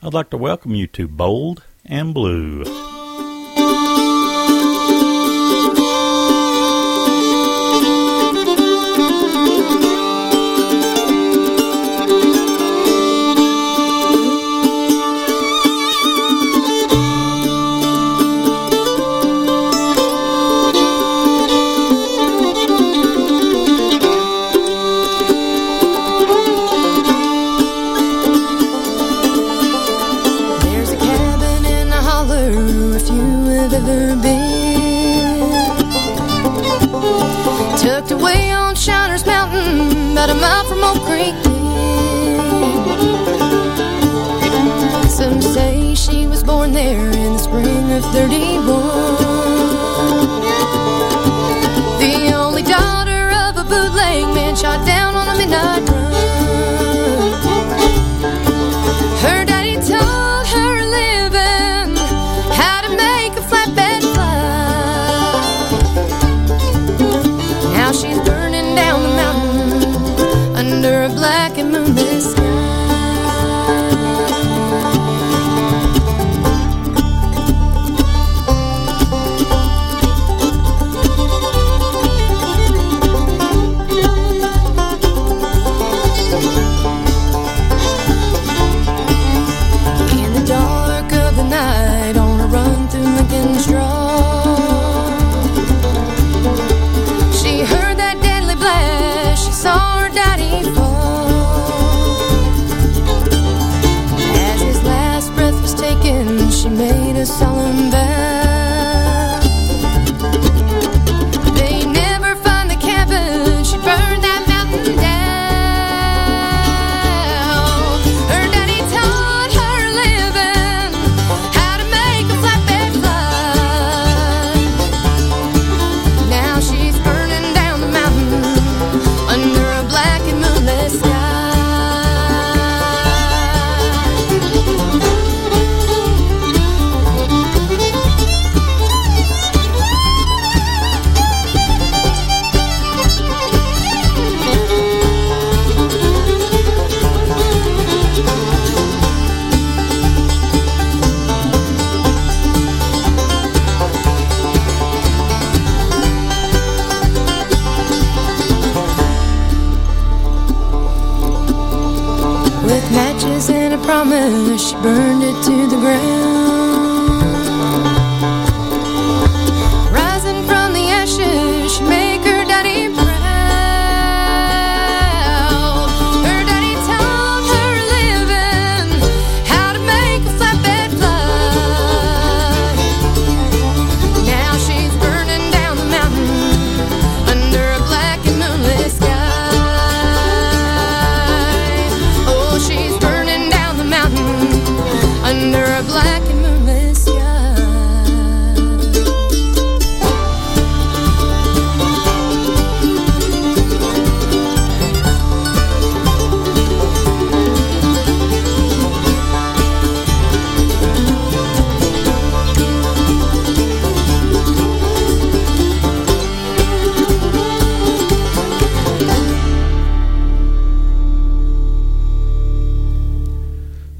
I'd like to welcome you to Bold and Blue.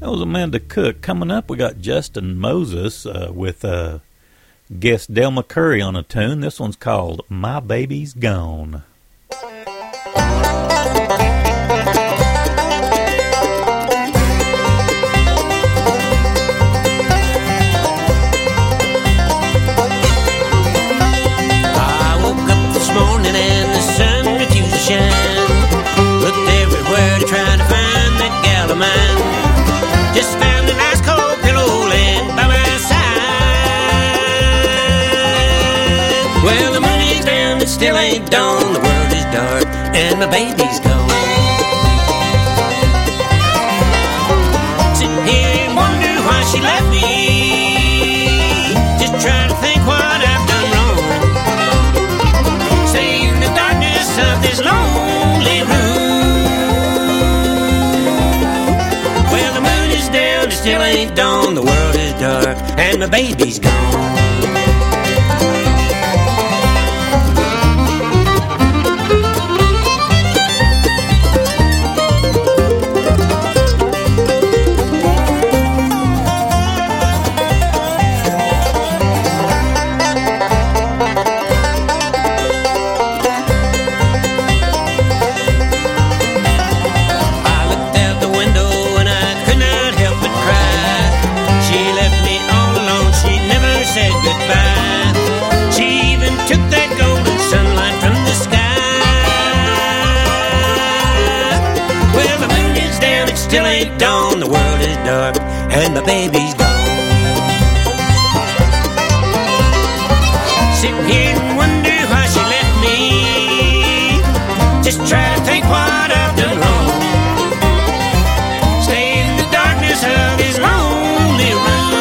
That was Amanda Cook. Coming up, we got Justin Moses uh, with uh, guest Del McCoury on a tune. This one's called My Baby's Gone. the babies go. Sitting here wonder why she left me. Just trying to think what I've done wrong. Stay in the darkness of this lonely room. Well, the moon is down, it still ain't dawn. The world is dark, and the baby's gone. and my baby's gone. Sit here and wonder why she left me. Just try to think what I've done wrong. Stay in the darkness of this lonely room.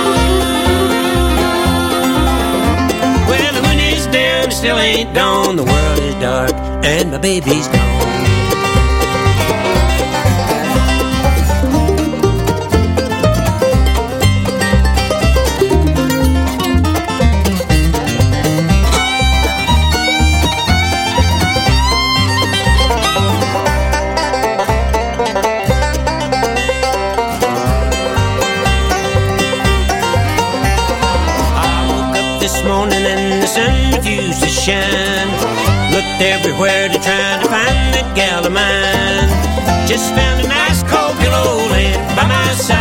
Well, the moon is down, it still ain't dawn. The world is dark and my baby's gone. looked everywhere to try to find that gal of mine. Just found a nice cold old land by my side.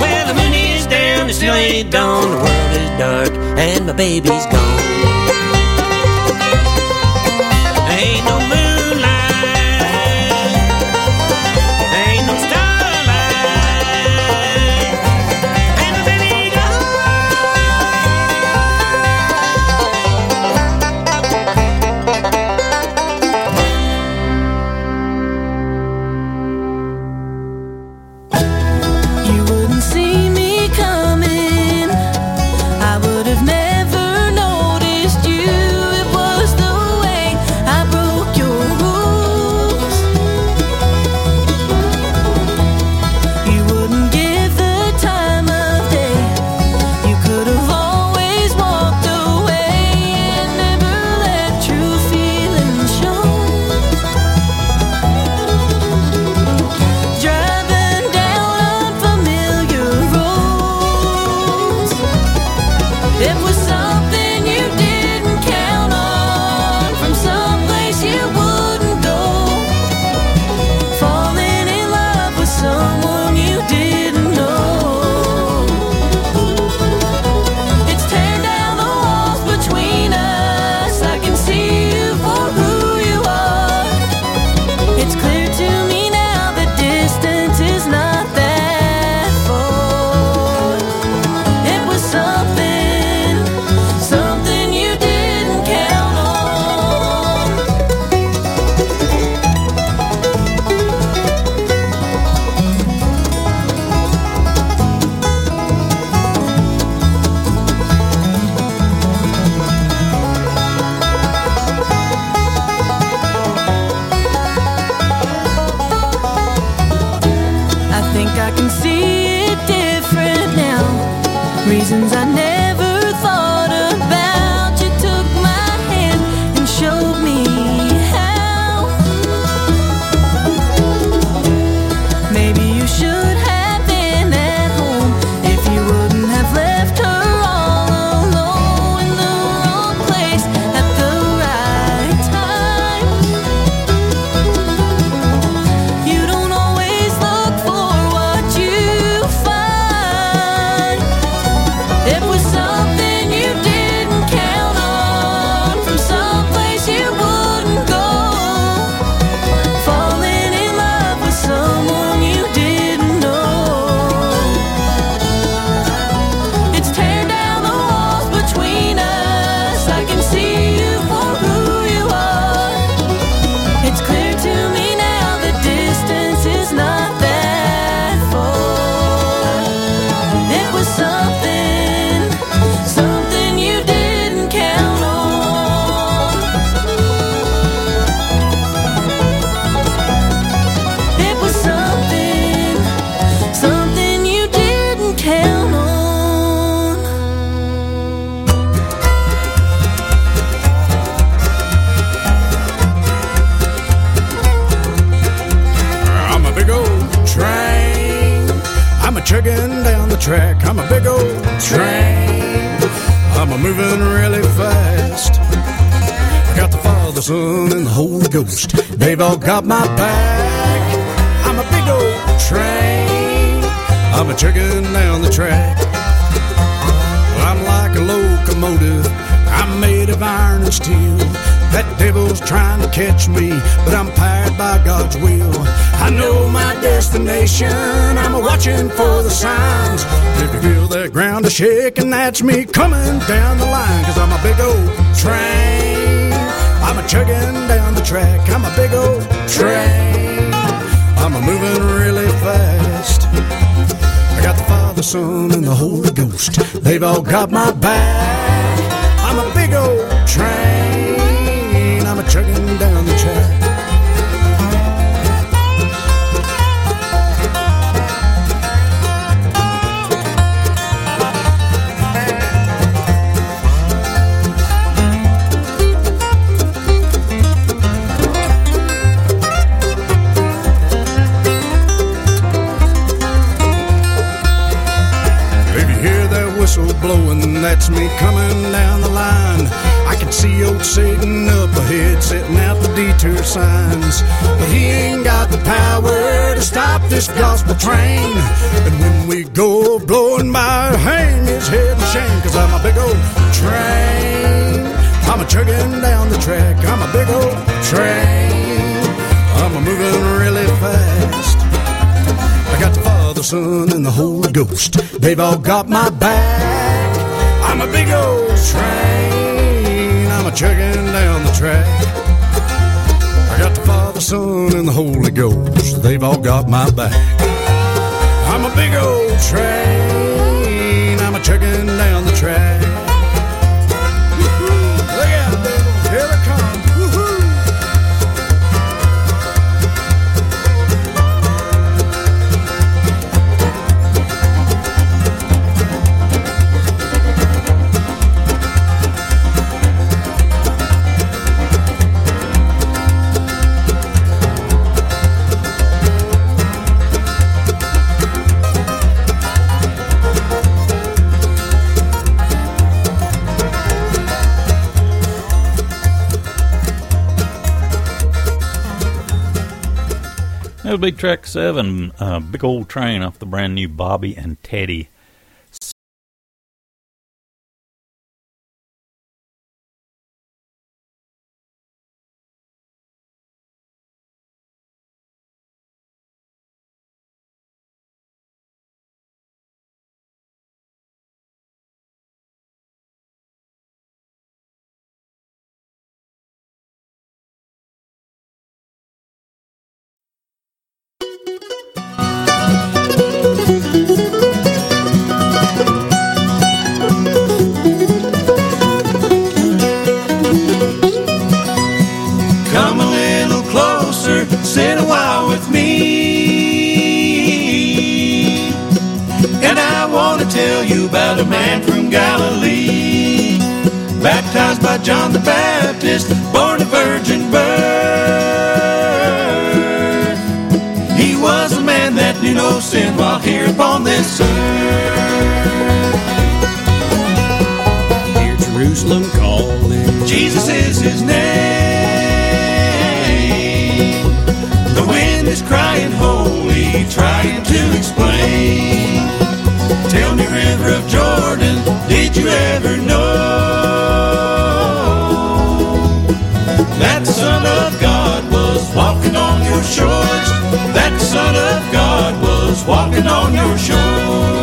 Well, the moon is down, it still ain't dawn. The world is dark, and my baby's gone. ghost. They've all got my back. I'm a big old train. I'm a trickin' down the track. I'm like a locomotive. I'm made of iron and steel. That devil's trying to catch me, but I'm powered by God's will. I know my destination, I'm a watching for the signs. If you feel that ground a shaking, that's me coming down the line, cause I'm a big old train. I'm a chugging down track, I'm a big old train. I'm a moving really fast. I got the Father, Son, and the Holy Ghost. They've all got my back. Coming down the line. I can see old Satan up ahead, setting out the detour signs. But he ain't got the power to stop this gospel train. And when we go blowing by, hang his head in shame, cause I'm a big old train. I'm a chugging down the track, I'm a big old train. I'm a moving really fast. I got the Father, Son, and the Holy Ghost. They've all got my back. I'm a big old train. I'm a chugging down the track. I got the Father, Son, and the Holy Ghost. They've all got my back. I'm a big old train. I'm a chugging down the track. That'll be track seven, uh, big old train off the brand new Bobby and Teddy. About a man from Galilee. Baptized by John the Baptist, born a virgin birth. He was a man that knew no sin while here upon this earth. Hear Jerusalem calling. Jesus is his name. The wind is crying holy, trying to explain. Tell me, River of you ever know that the Son of God was walking on your shores? That Son of God was walking on your shores.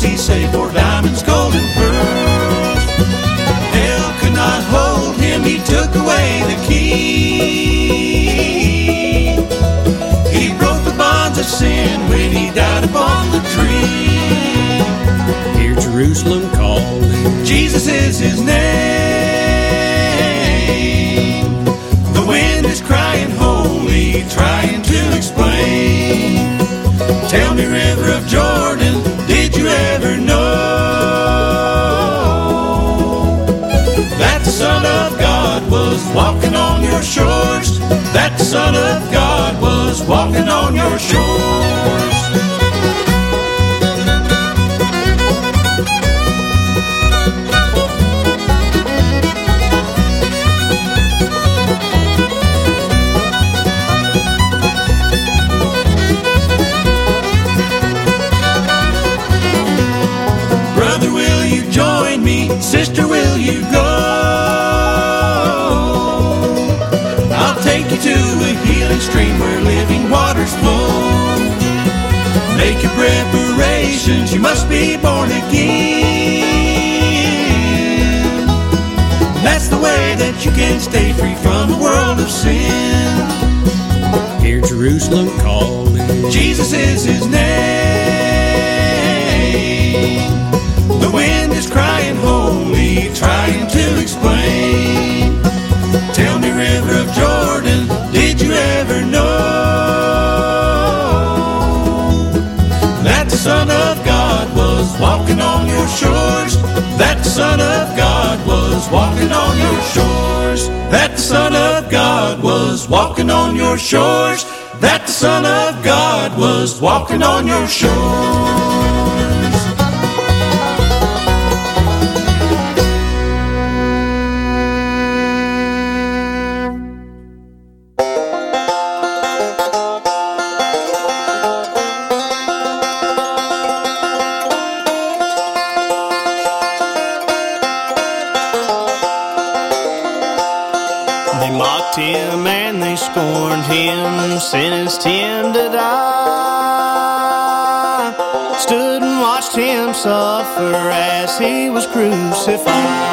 Trade the souls he saved for diamonds, gold, and pearls. Hell could not hold him, he took away the key. He broke the bonds of sin when he died upon the tree. Hear Jerusalem calling. Jesus is his name. The wind is crying holy, trying to explain. Tell me, River of Jordan, was walking on your shores. That Son of God was walking on your shores. Make your preparations, you must be born again. That's the way that you can stay free from the world of sin. Hear Jerusalem calling. Jesus is his name. The wind is crying holy, trying walking on your shores? That Son of God was walking on your shores. That Son of God was walking on your shores. That Son of God was walking on your shores. Crucified.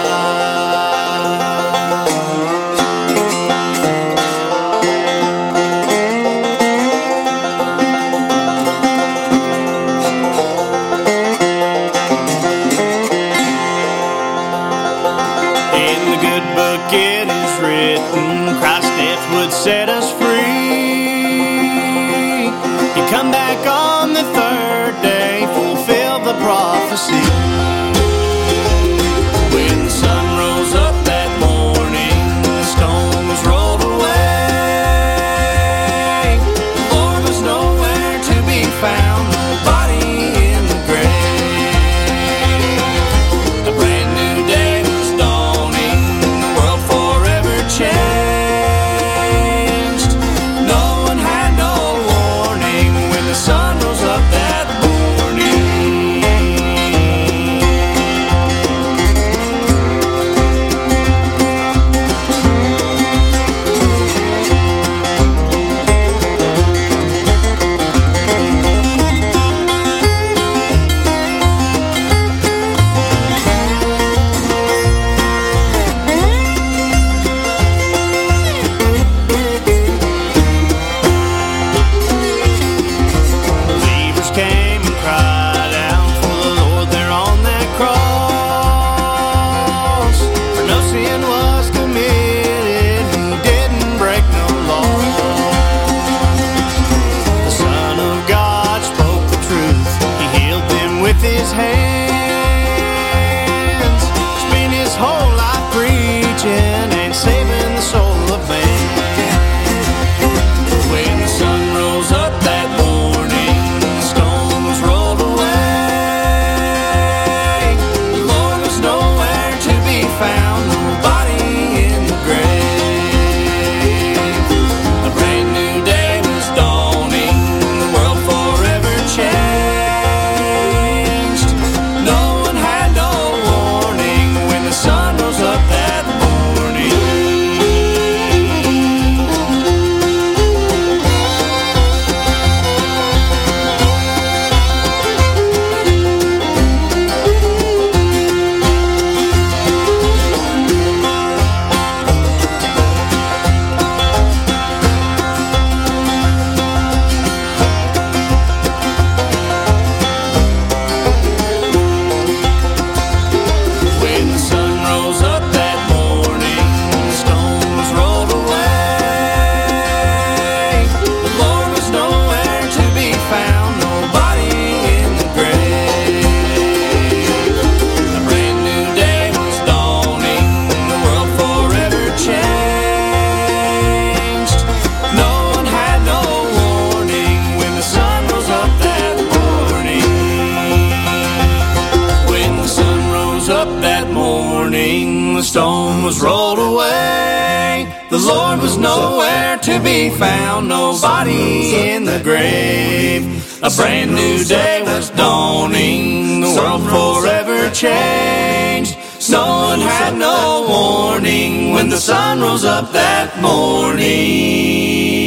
Stone was rolled away. The Lord was nowhere to be found, nobody in the grave. A brand new day was dawning, the world forever changed. No one had no warning when the sun rose up that morning.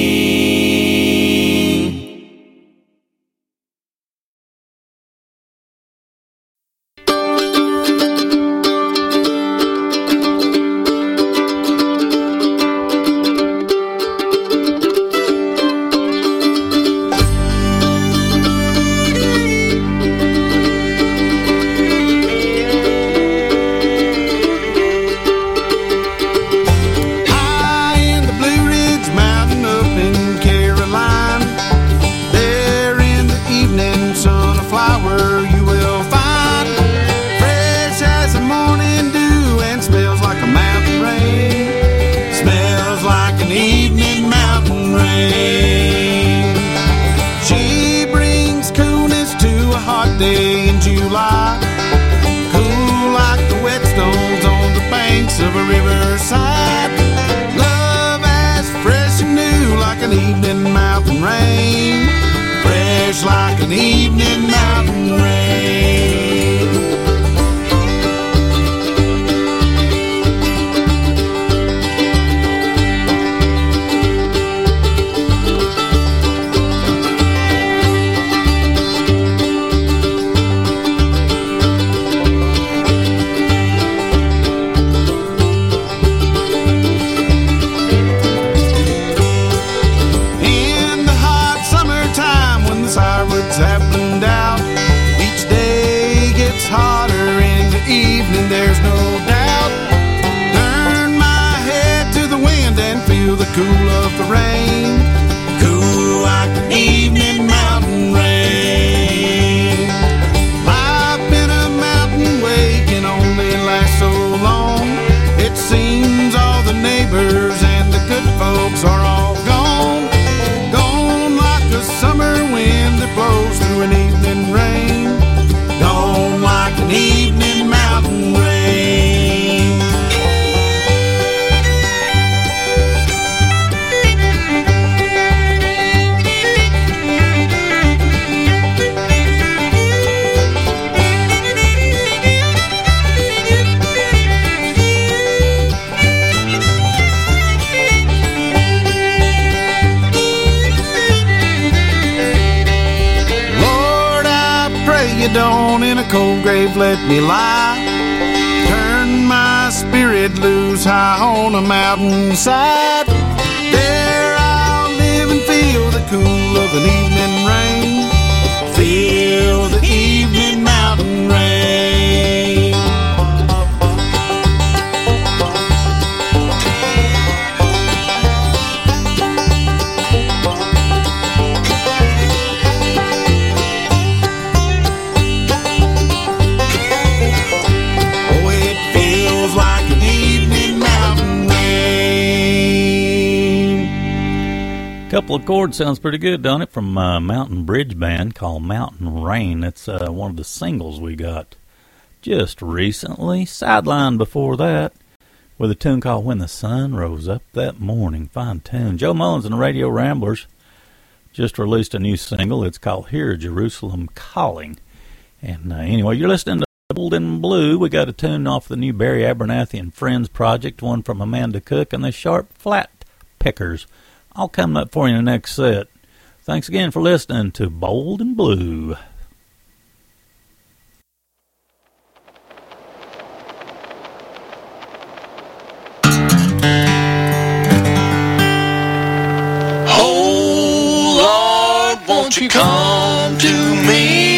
Cool grave let me lie. Turn my spirit loose high on a mountainside. There I'll live and feel the cool of an evening Couple of chords sounds pretty good, don't it? From uh, Mountain Bridge Band called Mountain Rain. That's uh, one of the singles we got just recently. Sideline before that with a tune called When the Sun Rose Up That Morning. Fine tune. Joe Mullins and the Radio Ramblers just released a new single. It's called Hear Jerusalem Calling. And uh, anyway, you're listening to Bold and Blue. We got a tune off the new Barry Abernathy and Friends project, one from Amanda Cook and the Sharp Flat Pickers. I'll come up for you in the next set. Thanks again for listening to Bold and Blue. Oh Lord, won't you come to me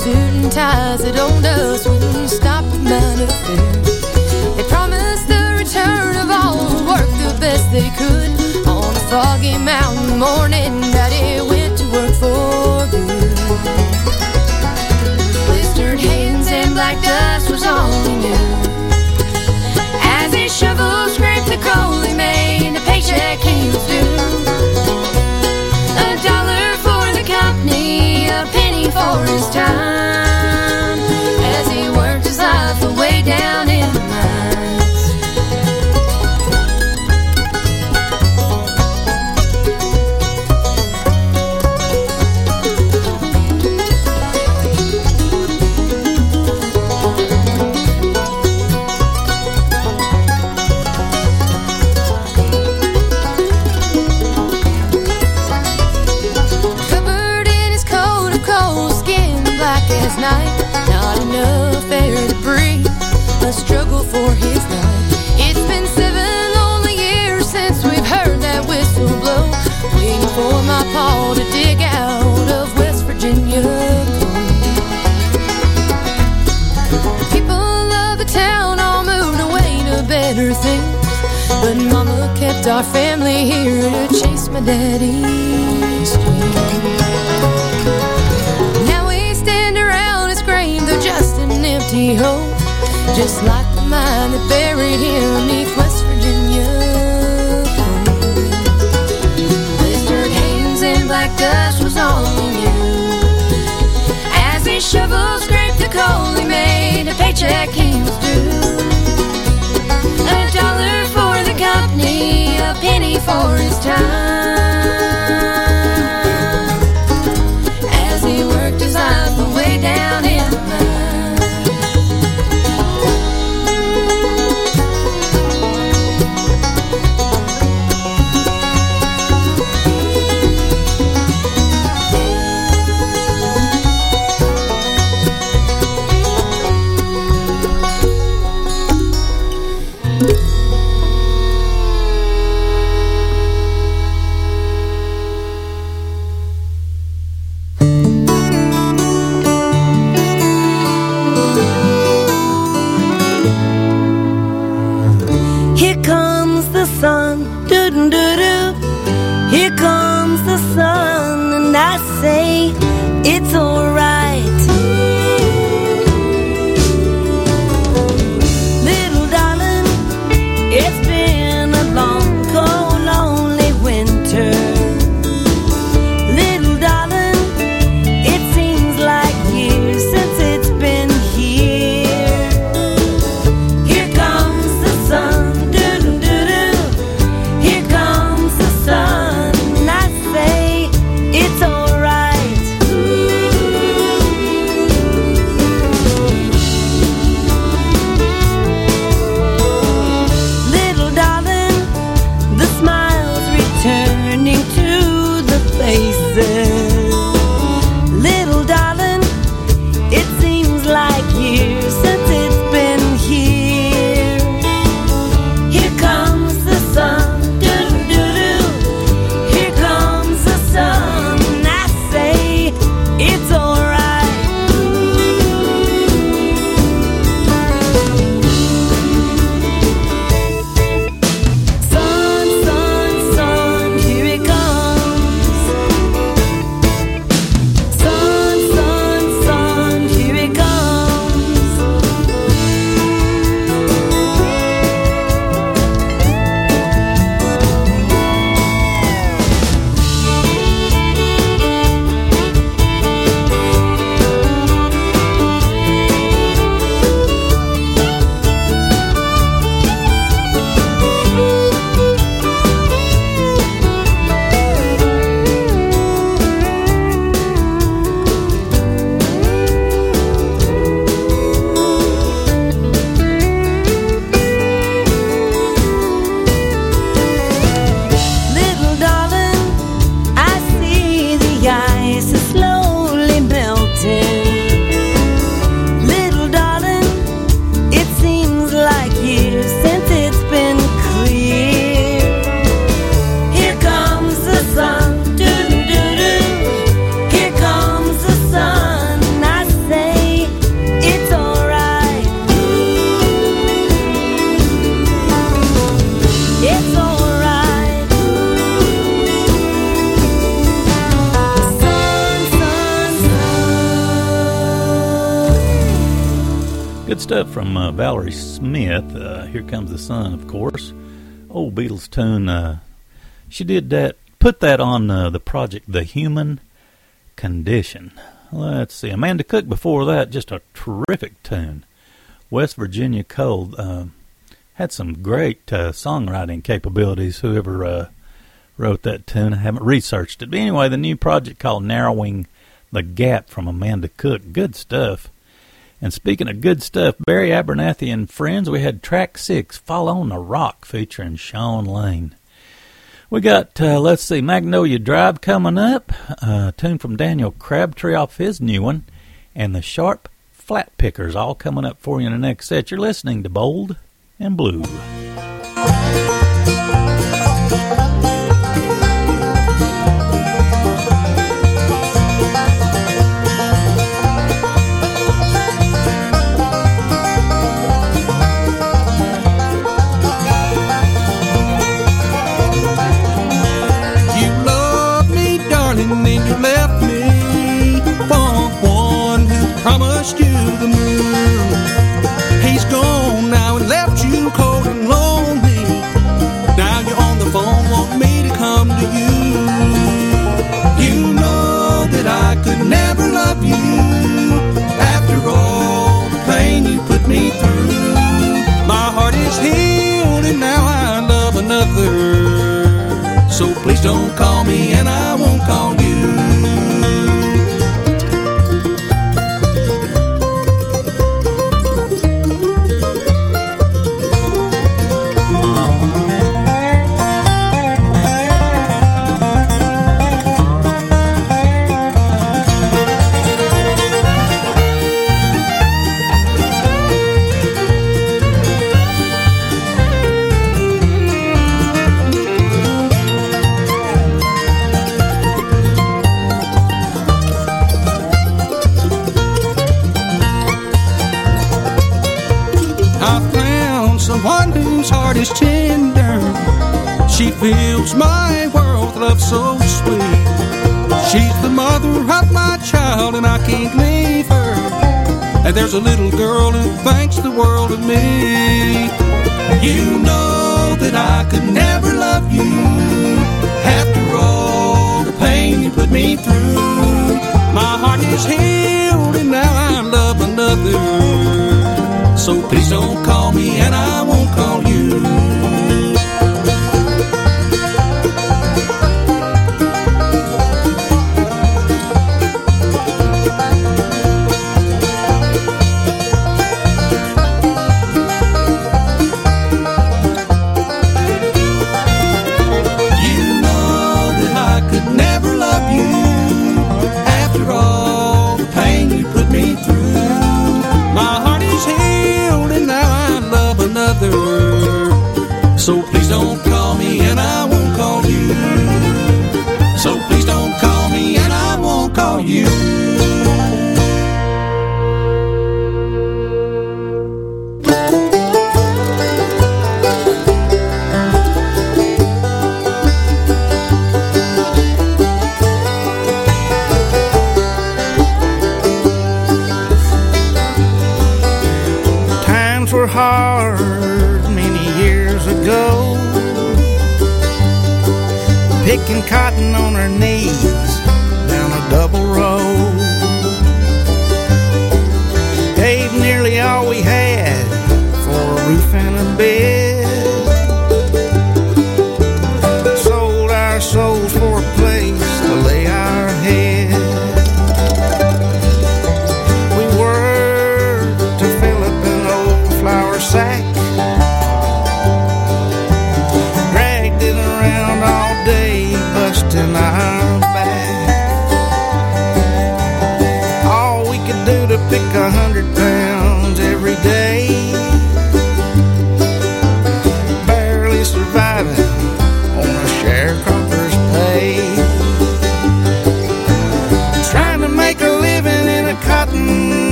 suit and ties that owned us wouldn't stop the man affair. They promised the return of all who worked the best they could. On a foggy mountain morning, Daddy went to work for good. Blistered hands and black dust was all he knew. As his shovel scraped the coal he made, the paycheck he was due. For his time. As he worked his life away down my family here to chase my daddy's dream. Now we stand around his grave, though just an empty hole, just like the mine that buried him beneath West Virginia. Blistered hands and black dust was all he knew. As his shovel scraped the coal, he made a paycheck he was due. A dollar for penny for his time. Valerie Smith. Uh, Here comes the sun, of course. Old Beatles tune. Uh, she did that. Put that on uh, the project, The Human Condition. Let's see. Amanda Cook before that, just a terrific tune. West Virginia Cold uh, had some great uh, songwriting capabilities. Whoever uh, wrote that tune, I haven't researched it. But anyway, the new project called Narrowing the Gap from Amanda Cook. Good stuff. And speaking of good stuff, Barry Abernathy and friends, we had track six, Fall on the Rock, featuring Shawn Lane. We got, uh, let's see, Magnolia Drive coming up, a tune from Daniel Crabtree off his new one, and the Sharp Flat Pickers all coming up for you in the next set. You're listening to Bold and Blue. could never love you after all the pain you put me through. My heart is healed and now I love another. So please don't call me and I won't call you. is tender. She fills my world with love so sweet. She's the mother of my child, and I can't leave her. And there's a little girl who thanks the world of me. You know that I could never love you. After all the pain you put me through, my heart is healed, and now I love another. So please don't call me and I won't call you.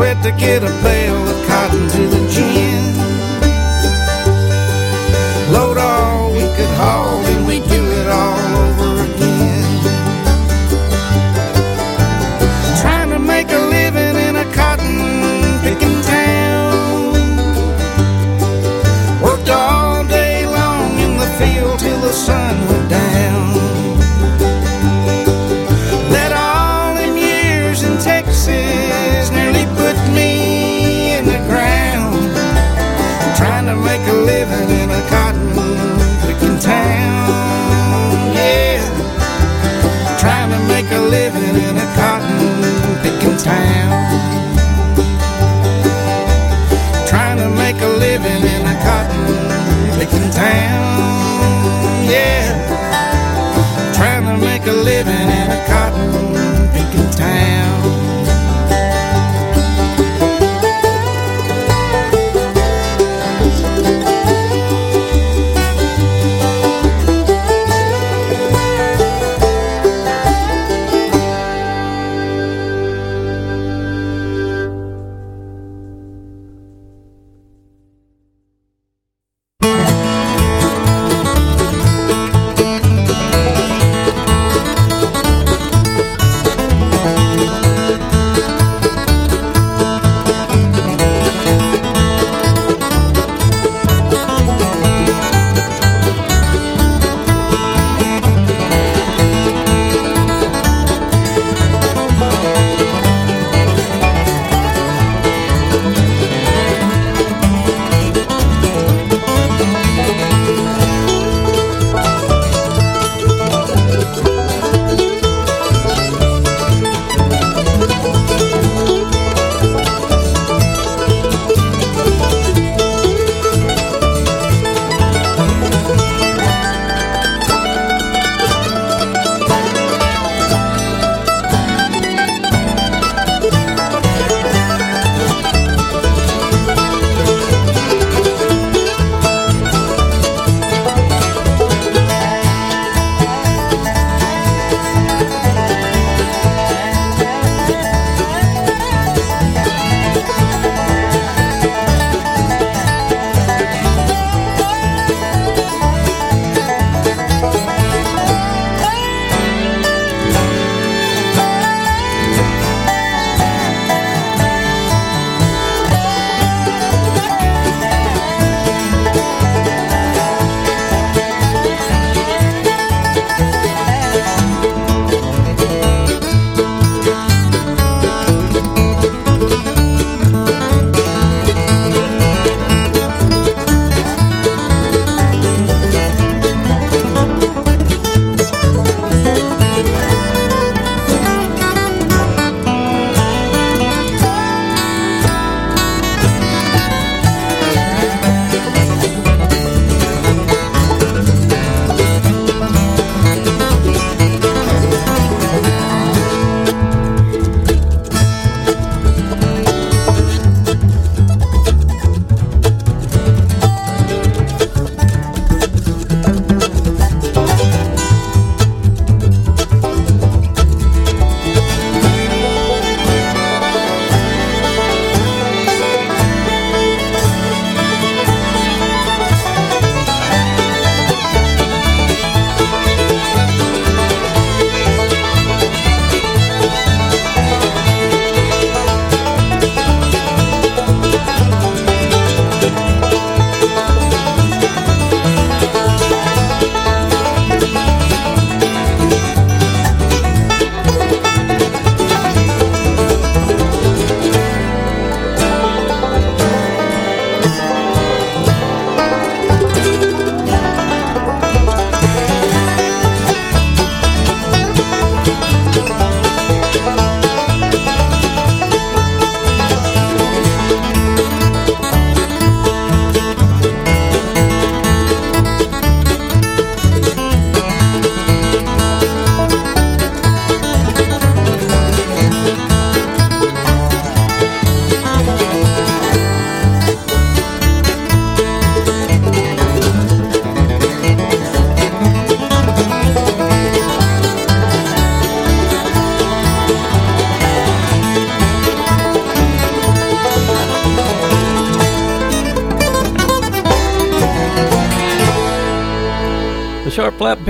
sweat to get a bale of cotton to the make a living in a cotton picking town. Yeah, trying to make a living in a cotton picking town. Trying to make a living in a cotton picking town. Yeah, trying to make a living in a cotton picking town.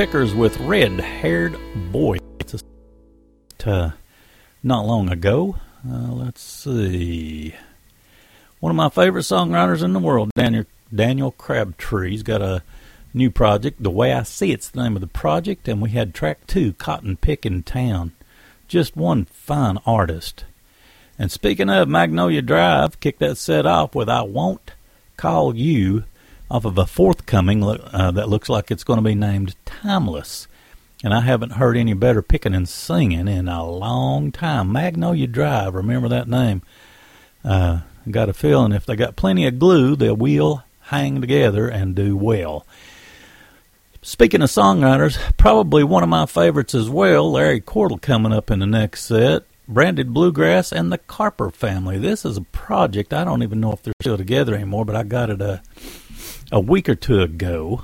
Pickers with Red Haired Boy. It's uh, not long ago. Uh, let's see. One of my favorite songwriters in the world, Daniel, Daniel Crabtree. He's got a new project. The Way I See It's the name of the project. And we had track two, Cotton Pickin' Town. Just one fine artist. And speaking of Magnolia Drive, kick that set off with I Won't Call You off of a forthcoming uh, that looks like it's going to be named Timeless. And I haven't heard any better picking and singing in a long time. Magnolia Drive, remember that name. Uh, got a feeling if they got plenty of glue, they will hang together and do well. Speaking of songwriters, probably one of my favorites as well, Larry Cordle coming up in the next set. Branded Bluegrass and the Carper Family. This is a project I don't even know if they're still together anymore, but I got it a a week or two ago.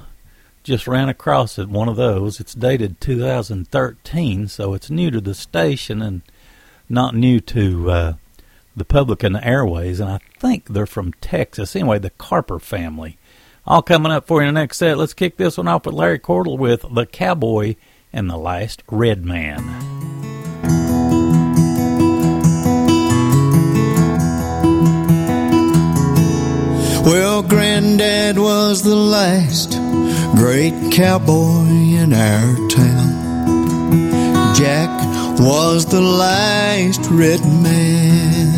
Just ran across it, one of those. It's dated 2013, so it's new to the station and not new to uh, the public and the airways. And I think they're from Texas. Anyway, the Carper Family. All coming up for you in the next set. Let's kick this one off with Larry Cordle with The Cowboy and the Last Red Man. Well, Granddad was the last great cowboy in our town. Jack was the last red man.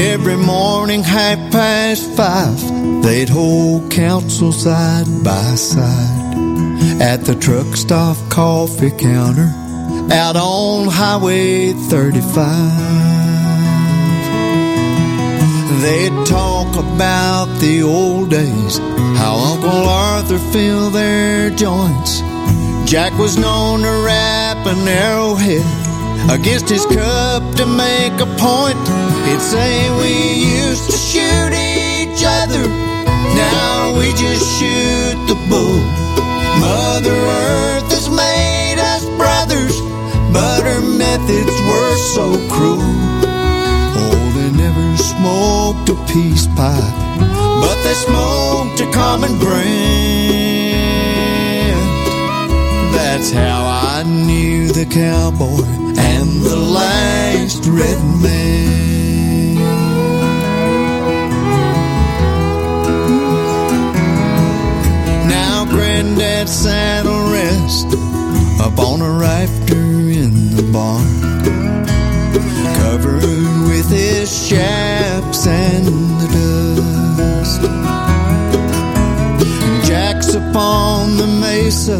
Every morning, half past five, they'd hold council side by side at the truck stop coffee counter out on Highway 35. They'd talk about the old days, how Uncle Arthur filled their joints. Jack was known to rap an arrowhead against his cup to make a point. He'd say we used to shoot each other, now we just shoot the bull. Mother Earth has made us brothers, but her methods were so cruel. Oh, they never smoked a peace pipe, but they smoked a common brand. That's how I knew the cowboy and the last red man. Now Granddad's saddle rest up on a rafter in the barn covered with his chaps and the dust. Jack's upon the mesa,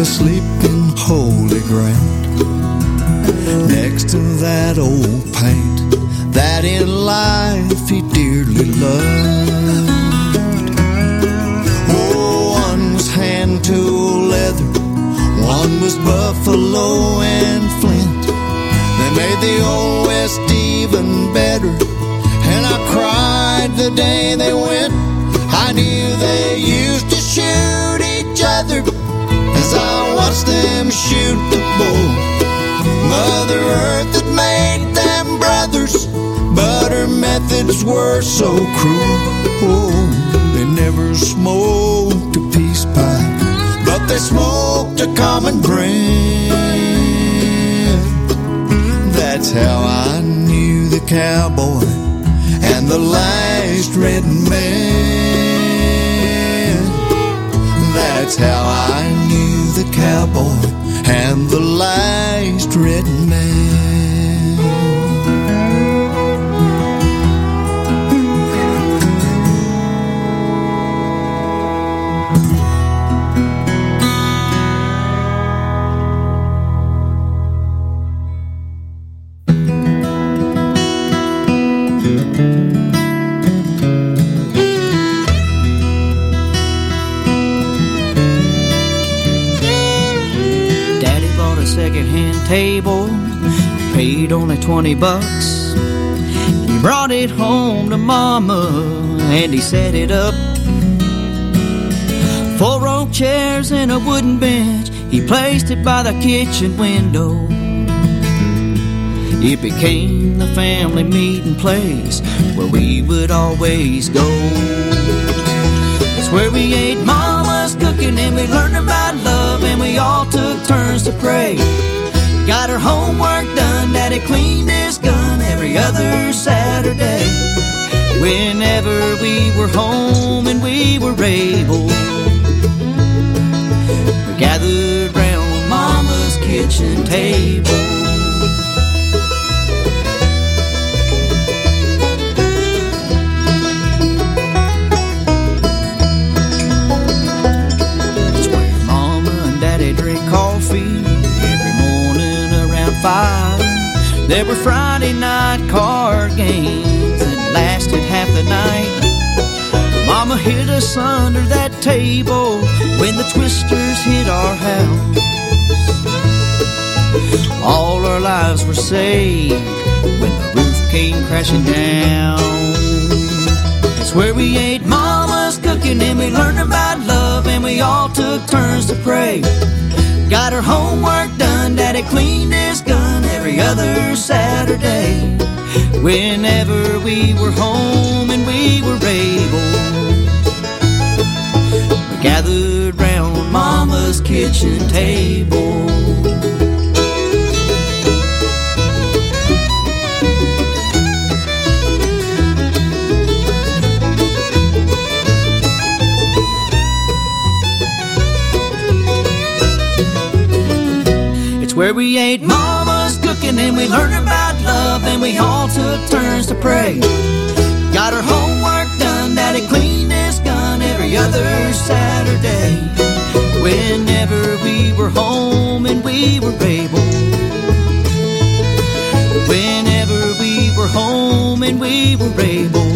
asleep in holy ground, next to that old paint that in life he dearly loved. Oh, one was hand tool leather, one was buffalo and flint. They made the old West even better. I cried the day they went. I knew they used to shoot each other as I watched them shoot the bull. Mother Earth had made them brothers, but her methods were so cruel. Oh, they never smoked a peace pipe, but they smoked a common brand. That's how I knew the cowboy and the last red man. That's how I knew the cowboy 20 bucks. He brought it home to Mama and he set it up. Four oak chairs and a wooden bench, he placed it by the kitchen window. It became the family meeting place where we would always go. It's where we ate mama's cooking and we learned about love and we all took turns to pray. Got her homework done, daddy cleaned his gun every other Saturday. Whenever we were home and we were able, we gathered round mama's kitchen table. There were Friday night card games that lasted half the night. Mama hid us under that table when the twisters hit our house. All our lives were saved when the roof came crashing down. That's where we ate mama's cooking and we learned about love and we all took turns to pray. Got our homework done, daddy cleaned his gun every other Saturday. Whenever we were home and we were able, we gathered round mama's kitchen table. Where we ate mama's cooking and we learned about love and we all took turns to pray. Got our homework done, daddy cleaned his gun every other Saturday. Whenever we were home and we were able. Whenever we were home and we were able.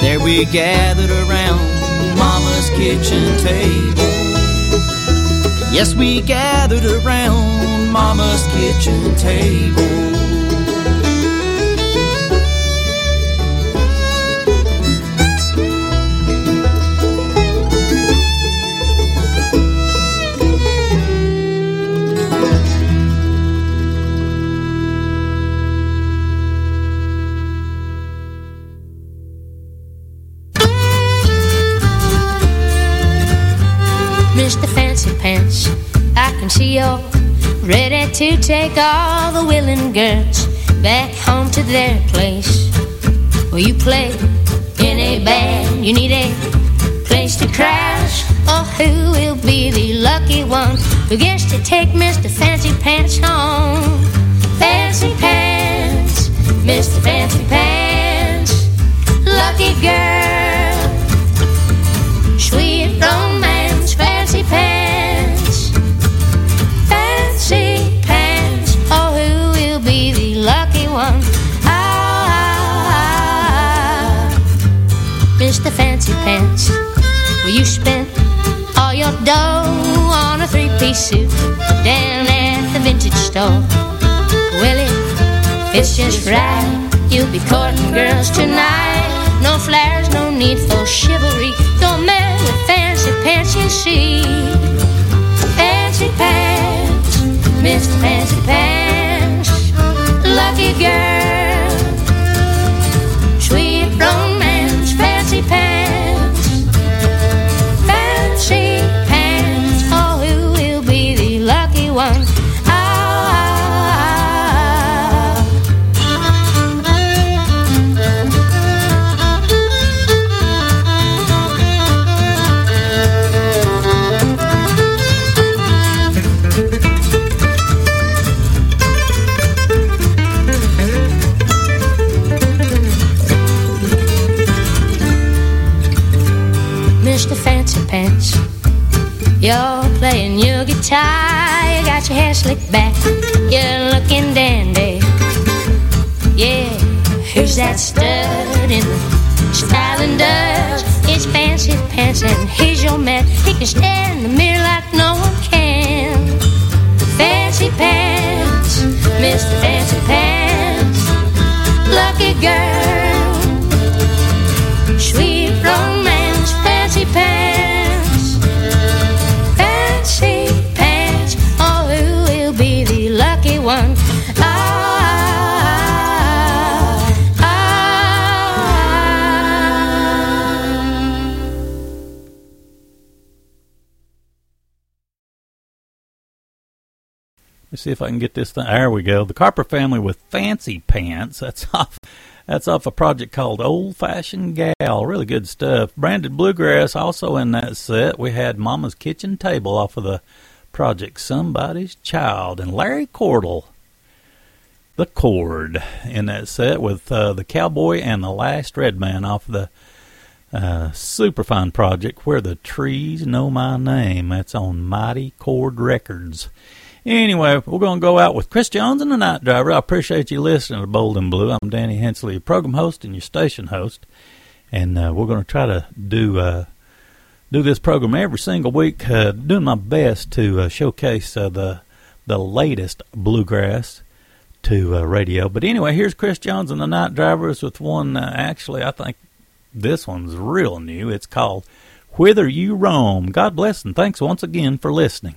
There we gathered around mama's kitchen table. Yes, we gathered around Mama's kitchen table. To take all the willing girls back home to their place. Well, you play in a band, you need a place to crash. Oh, who will be the lucky one who gets to take Mr. Fancy Pants home? Fancy Pants, Mr. Fancy Pants, lucky girl, Pants. Well, you spent all your dough on a three-piece suit down at the vintage store. Well, it fits just right. You'll be courting girls tonight. No flares, no need for chivalry. Don't mess with fancy pants, you see. Fancy pants, Mr. Fancy Pants, lucky girl, sweet romance, fancy pants, Fancy Pants. You're playing your guitar, you got your hair slicked back, you're looking dandy. Yeah, who's that stud in the styling does? It's Fancy Pants, and he's your man. He can stare Let's see if I can get this thing. There we go. The Carper family with fancy pants. That's off. That's off a project called Old Fashioned Gal. Really good stuff. Branded Bluegrass also in that set. We had Mama's Kitchen Table off of the project Somebody's Child and Larry Cordle. The Chord in that set with uh, the Cowboy and the Last Red Man off of the uh, super fine project Where the Trees Know My Name. That's on Mighty Chord Records. Anyway, we're going to go out with Chris Jones and the Night Driver. I appreciate you listening to Bold and Blue. I'm Danny Hensley, your program host and your station host, and uh, we're going to try to do uh, do this program every single week, uh, doing my best to uh, showcase uh, the the latest bluegrass to uh, radio. But anyway, here's Chris Jones and the Night Drivers with one. Actually, I think this one's real new. It's called "Whither You Roam." God bless and thanks once again for listening.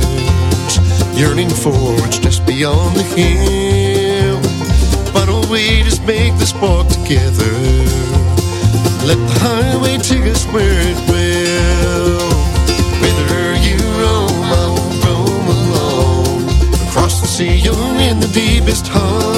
yearning forwards just beyond the hill. Why don't we just make this walk together? Let the highway take us where it will. Whither you roam, I will roam alone. Across the sea, you're in the deepest hollow.